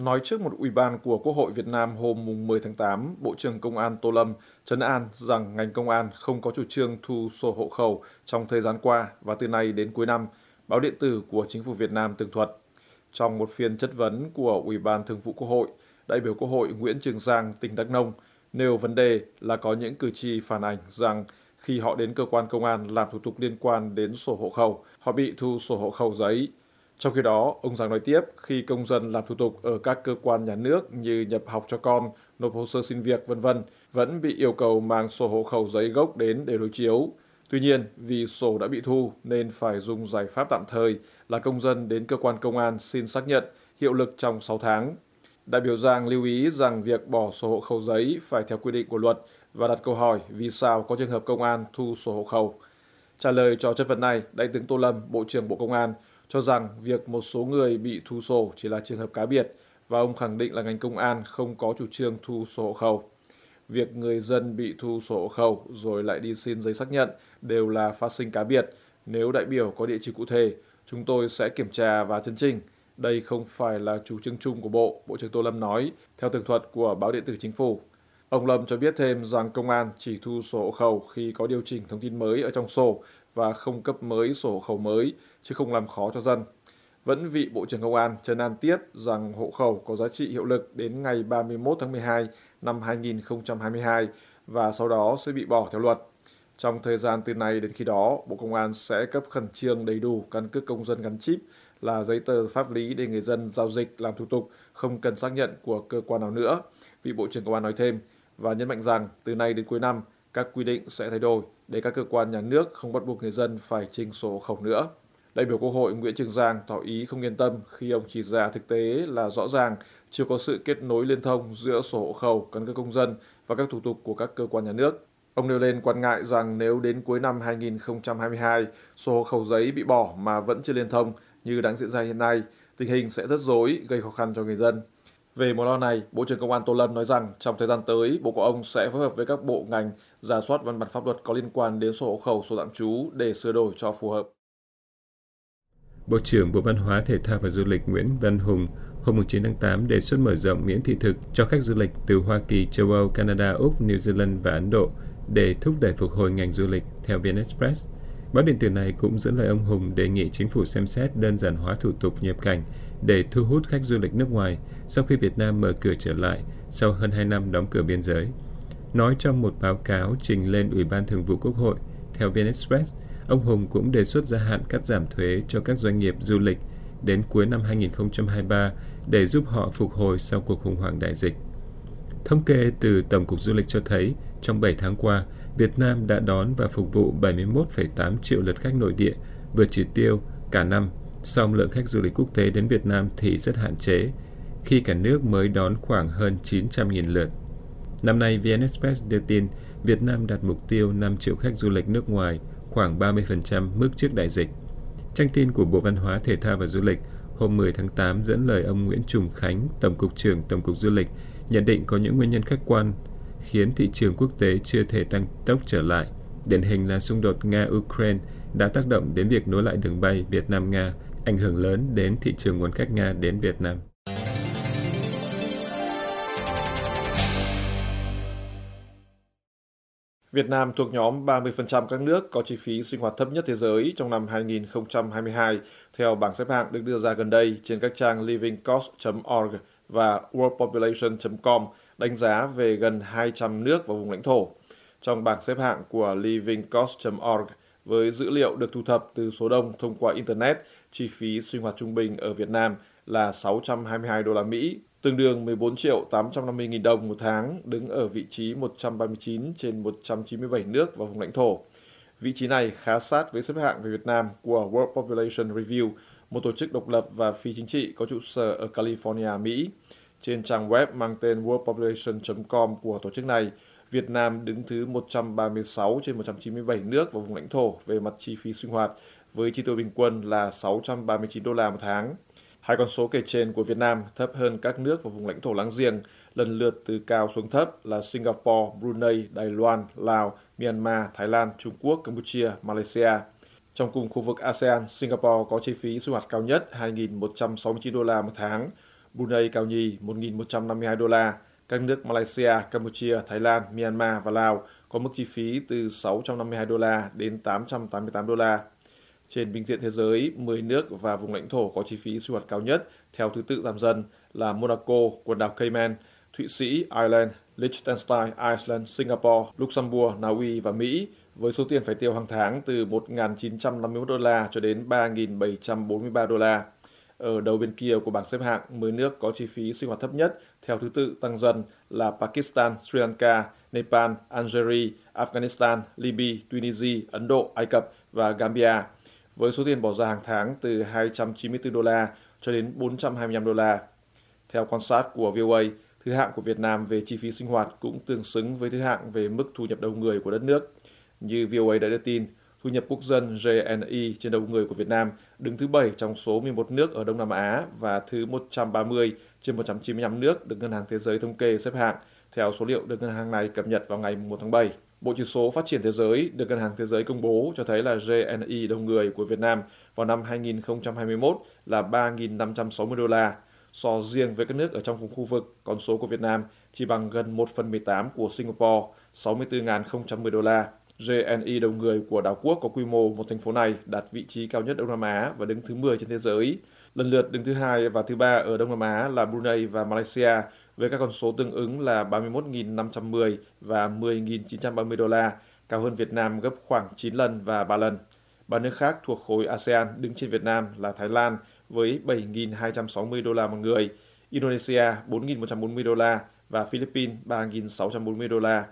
Nói trước một ủy ban của Quốc hội Việt Nam hôm 10 tháng 8, Bộ trưởng Công an Tô Lâm trấn an rằng ngành công an không có chủ trương thu sổ hộ khẩu trong thời gian qua và từ nay đến cuối năm, báo điện tử của chính phủ Việt Nam tường thuật. Trong một phiên chất vấn của Ủy ban Thường vụ Quốc hội, đại biểu Quốc hội Nguyễn Trường Giang, tỉnh Đắk Nông nêu vấn đề là có những cử tri phản ảnh rằng khi họ đến cơ quan công an làm thủ tục liên quan đến sổ hộ khẩu, họ bị thu sổ hộ khẩu giấy. Trong khi đó, ông Giang nói tiếp, khi công dân làm thủ tục ở các cơ quan nhà nước như nhập học cho con, nộp hồ sơ xin việc, vân vân, vẫn bị yêu cầu mang sổ hộ khẩu giấy gốc đến để đối chiếu. Tuy nhiên, vì sổ đã bị thu nên phải dùng giải pháp tạm thời là công dân đến cơ quan công an xin xác nhận hiệu lực trong 6 tháng. Đại biểu Giang lưu ý rằng việc bỏ sổ hộ khẩu giấy phải theo quy định của luật và đặt câu hỏi vì sao có trường hợp công an thu sổ hộ khẩu. Trả lời cho chất vấn này, Đại tướng Tô Lâm, Bộ trưởng Bộ Công an, cho rằng việc một số người bị thu sổ chỉ là trường hợp cá biệt và ông khẳng định là ngành công an không có chủ trương thu sổ hộ khẩu. Việc người dân bị thu sổ hộ khẩu rồi lại đi xin giấy xác nhận đều là phát sinh cá biệt. Nếu đại biểu có địa chỉ cụ thể, chúng tôi sẽ kiểm tra và chấn chỉnh. Đây không phải là chủ trương chung của Bộ, Bộ trưởng Tô Lâm nói, theo tường thuật của báo điện tử chính phủ. Ông Lâm cho biết thêm rằng công an chỉ thu sổ hộ khẩu khi có điều chỉnh thông tin mới ở trong sổ và không cấp mới sổ hộ khẩu mới, chứ không làm khó cho dân. Vẫn vị Bộ trưởng Công an Trần An Tiết rằng hộ khẩu có giá trị hiệu lực đến ngày 31 tháng 12 năm 2022 và sau đó sẽ bị bỏ theo luật. Trong thời gian từ nay đến khi đó, Bộ Công an sẽ cấp khẩn trương đầy đủ căn cước công dân gắn chip là giấy tờ pháp lý để người dân giao dịch làm thủ tục không cần xác nhận của cơ quan nào nữa. Vị Bộ trưởng Công an nói thêm và nhấn mạnh rằng từ nay đến cuối năm, các quy định sẽ thay đổi để các cơ quan nhà nước không bắt buộc người dân phải trình sổ khẩu nữa. Đại biểu Quốc hội Nguyễn Trường Giang tỏ ý không yên tâm khi ông chỉ ra thực tế là rõ ràng chưa có sự kết nối liên thông giữa sổ hộ khẩu, căn cước công dân và các thủ tục của các cơ quan nhà nước. Ông nêu lên quan ngại rằng nếu đến cuối năm 2022, sổ hộ khẩu giấy bị bỏ mà vẫn chưa liên thông như đang diễn ra hiện nay, tình hình sẽ rất rối, gây khó khăn cho người dân. Về mối lo này, Bộ trưởng Công an Tô Lâm nói rằng trong thời gian tới, Bộ của ông sẽ phối hợp với các bộ ngành giả soát văn bản pháp luật có liên quan đến sổ hộ khẩu, sổ tạm trú để sửa đổi cho phù hợp. Bộ trưởng Bộ Văn hóa, Thể thao và Du lịch Nguyễn Văn Hùng hôm 9 tháng 8 đề xuất mở rộng miễn thị thực cho khách du lịch từ Hoa Kỳ, châu Âu, Canada, Úc, New Zealand và Ấn Độ để thúc đẩy phục hồi ngành du lịch theo VN Express. Báo điện tử này cũng dẫn lời ông Hùng đề nghị chính phủ xem xét đơn giản hóa thủ tục nhập cảnh để thu hút khách du lịch nước ngoài sau khi Việt Nam mở cửa trở lại sau hơn 2 năm đóng cửa biên giới. Nói trong một báo cáo trình lên Ủy ban Thường vụ Quốc hội, theo VN Express, ông Hùng cũng đề xuất gia hạn cắt giảm thuế cho các doanh nghiệp du lịch đến cuối năm 2023 để giúp họ phục hồi sau cuộc khủng hoảng đại dịch. Thống kê từ Tổng cục Du lịch cho thấy, trong 7 tháng qua, Việt Nam đã đón và phục vụ 71,8 triệu lượt khách nội địa, vượt chỉ tiêu cả năm, song lượng khách du lịch quốc tế đến Việt Nam thì rất hạn chế, khi cả nước mới đón khoảng hơn 900.000 lượt. Năm nay, VN Express đưa tin Việt Nam đặt mục tiêu 5 triệu khách du lịch nước ngoài, khoảng 30% mức trước đại dịch. Trang tin của Bộ Văn hóa, Thể thao và Du lịch hôm 10 tháng 8 dẫn lời ông Nguyễn Trùng Khánh, Tổng cục trưởng Tổng cục Du lịch, nhận định có những nguyên nhân khách quan khiến thị trường quốc tế chưa thể tăng tốc trở lại. Điển hình là xung đột Nga-Ukraine đã tác động đến việc nối lại đường bay Việt Nam-Nga, ảnh hưởng lớn đến thị trường nguồn khách Nga đến Việt Nam. Việt Nam thuộc nhóm 30% các nước có chi phí sinh hoạt thấp nhất thế giới trong năm 2022 theo bảng xếp hạng được đưa ra gần đây trên các trang livingcost.org và worldpopulation.com đánh giá về gần 200 nước và vùng lãnh thổ. Trong bảng xếp hạng của livingcost.org với dữ liệu được thu thập từ số đông thông qua Internet, chi phí sinh hoạt trung bình ở Việt Nam là 622 đô la Mỹ, tương đương 14 triệu 850 nghìn đồng một tháng, đứng ở vị trí 139 trên 197 nước và vùng lãnh thổ. Vị trí này khá sát với xếp hạng về Việt Nam của World Population Review, một tổ chức độc lập và phi chính trị có trụ sở ở California, Mỹ. Trên trang web mang tên worldpopulation.com của tổ chức này, Việt Nam đứng thứ 136 trên 197 nước và vùng lãnh thổ về mặt chi phí sinh hoạt, với chi tiêu bình quân là 639 đô la một tháng. Hai con số kể trên của Việt Nam thấp hơn các nước và vùng lãnh thổ láng giềng, lần lượt từ cao xuống thấp là Singapore, Brunei, Đài Loan, Lào, Myanmar, Thái Lan, Trung Quốc, Campuchia, Malaysia. Trong cùng khu vực ASEAN, Singapore có chi phí sinh hoạt cao nhất 2.169 đô la một tháng, Brunei cao nhì 1.152 đô la. Các nước Malaysia, Campuchia, Thái Lan, Myanmar và Lào có mức chi phí từ 652 đô la đến 888 đô la. Trên bình diện thế giới, 10 nước và vùng lãnh thổ có chi phí sinh hoạt cao nhất theo thứ tự giảm dần là Monaco, quần đảo Cayman, Thụy Sĩ, Ireland, Liechtenstein, Iceland, Singapore, Luxembourg, Na Uy và Mỹ với số tiền phải tiêu hàng tháng từ 1.951 đô la cho đến 3.743 đô la. Ở đầu bên kia của bảng xếp hạng, 10 nước có chi phí sinh hoạt thấp nhất theo thứ tự tăng dần là Pakistan, Sri Lanka, Nepal, Algeria, Afghanistan, Libya, Tunisia, Ấn Độ, Ai Cập và Gambia với số tiền bỏ ra hàng tháng từ 294 đô la cho đến 425 đô la. Theo quan sát của VOA, thứ hạng của Việt Nam về chi phí sinh hoạt cũng tương xứng với thứ hạng về mức thu nhập đầu người của đất nước. Như VOA đã đưa tin, thu nhập quốc dân GNI trên đầu người của Việt Nam đứng thứ 7 trong số 11 nước ở Đông Nam Á và thứ 130 trên 195 nước được Ngân hàng Thế giới thống kê xếp hạng, theo số liệu được ngân hàng này cập nhật vào ngày 1 tháng 7. Bộ chỉ số phát triển thế giới được Ngân hàng Thế giới công bố cho thấy là GNI đầu người của Việt Nam vào năm 2021 là 3.560 đô la. So riêng với các nước ở trong cùng khu vực, con số của Việt Nam chỉ bằng gần 1 phần 18 của Singapore, 64.010 đô la. GNI đầu người của đảo quốc có quy mô một thành phố này đạt vị trí cao nhất Đông Nam Á và đứng thứ 10 trên thế giới. Lần lượt đứng thứ hai và thứ ba ở Đông Nam Á là Brunei và Malaysia với các con số tương ứng là 31.510 và 10.930 đô la, cao hơn Việt Nam gấp khoảng 9 lần và 3 lần. Ba nước khác thuộc khối ASEAN đứng trên Việt Nam là Thái Lan với 7.260 đô la một người, Indonesia 4.140 đô la và Philippines 3.640 đô la.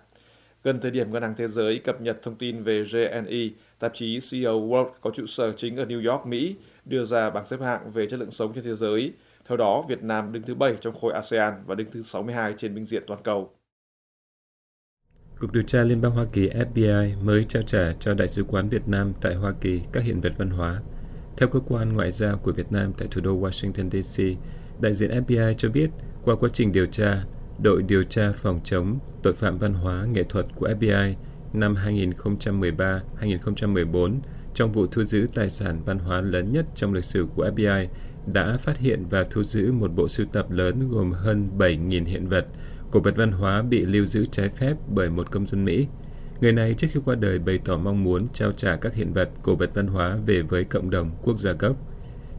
Gần thời điểm Ngân hàng Thế giới cập nhật thông tin về GNI, tạp chí CEO World có trụ sở chính ở New York, Mỹ, đưa ra bảng xếp hạng về chất lượng sống trên thế giới. Theo đó, Việt Nam đứng thứ 7 trong khối ASEAN và đứng thứ 62 trên bình diện toàn cầu. Cục điều tra Liên bang Hoa Kỳ FBI mới trao trả cho Đại sứ quán Việt Nam tại Hoa Kỳ các hiện vật văn hóa. Theo cơ quan ngoại giao của Việt Nam tại thủ đô Washington DC, đại diện FBI cho biết qua quá trình điều tra, đội điều tra phòng chống tội phạm văn hóa nghệ thuật của FBI năm 2013-2014 trong vụ thu giữ tài sản văn hóa lớn nhất trong lịch sử của FBI đã phát hiện và thu giữ một bộ sưu tập lớn gồm hơn 7.000 hiện vật, cổ vật văn hóa bị lưu giữ trái phép bởi một công dân Mỹ. Người này trước khi qua đời bày tỏ mong muốn trao trả các hiện vật, cổ vật văn hóa về với cộng đồng quốc gia gốc.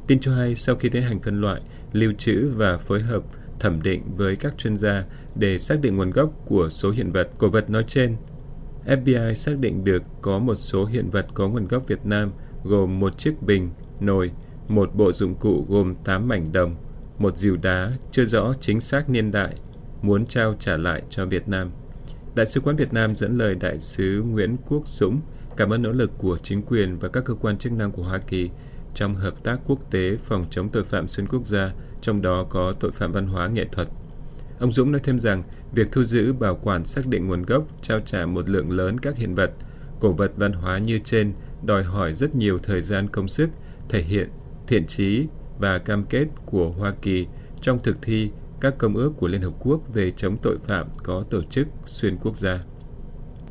Tin cho hay sau khi tiến hành phân loại, lưu trữ và phối hợp thẩm định với các chuyên gia để xác định nguồn gốc của số hiện vật, cổ vật nói trên, FBI xác định được có một số hiện vật có nguồn gốc Việt Nam gồm một chiếc bình, nồi, một bộ dụng cụ gồm 8 mảnh đồng, một dìu đá chưa rõ chính xác niên đại, muốn trao trả lại cho Việt Nam. Đại sứ quán Việt Nam dẫn lời đại sứ Nguyễn Quốc Dũng cảm ơn nỗ lực của chính quyền và các cơ quan chức năng của Hoa Kỳ trong hợp tác quốc tế phòng chống tội phạm xuyên quốc gia, trong đó có tội phạm văn hóa nghệ thuật. Ông Dũng nói thêm rằng việc thu giữ, bảo quản, xác định nguồn gốc, trao trả một lượng lớn các hiện vật, cổ vật văn hóa như trên đòi hỏi rất nhiều thời gian công sức, thể hiện thiện trí và cam kết của Hoa Kỳ trong thực thi các công ước của Liên Hợp Quốc về chống tội phạm có tổ chức xuyên quốc gia.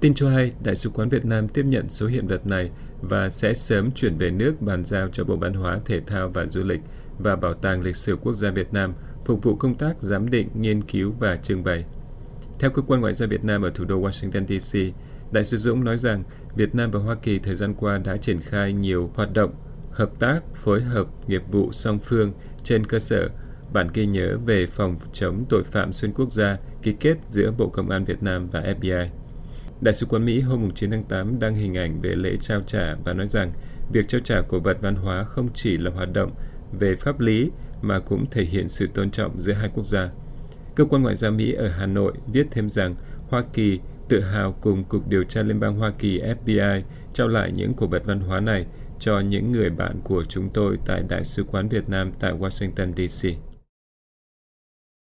Tin cho hay, Đại sứ quán Việt Nam tiếp nhận số hiện vật này và sẽ sớm chuyển về nước bàn giao cho Bộ Văn hóa, Thể thao và Du lịch và Bảo tàng Lịch sử Quốc gia Việt Nam phục vụ công tác giám định, nghiên cứu và trưng bày. Theo Cơ quan Ngoại giao Việt Nam ở thủ đô Washington, D.C., Đại sứ Dũng nói rằng Việt Nam và Hoa Kỳ thời gian qua đã triển khai nhiều hoạt động hợp tác, phối hợp nghiệp vụ song phương trên cơ sở bản ghi nhớ về phòng chống tội phạm xuyên quốc gia ký kết giữa Bộ Công an Việt Nam và FBI. Đại sứ quán Mỹ hôm 9 tháng 8 đăng hình ảnh về lễ trao trả và nói rằng việc trao trả cổ vật văn hóa không chỉ là hoạt động về pháp lý mà cũng thể hiện sự tôn trọng giữa hai quốc gia. Cơ quan ngoại giao Mỹ ở Hà Nội viết thêm rằng Hoa Kỳ tự hào cùng Cục Điều tra Liên bang Hoa Kỳ FBI trao lại những cổ vật văn hóa này cho những người bạn của chúng tôi tại Đại sứ quán Việt Nam tại Washington, D.C.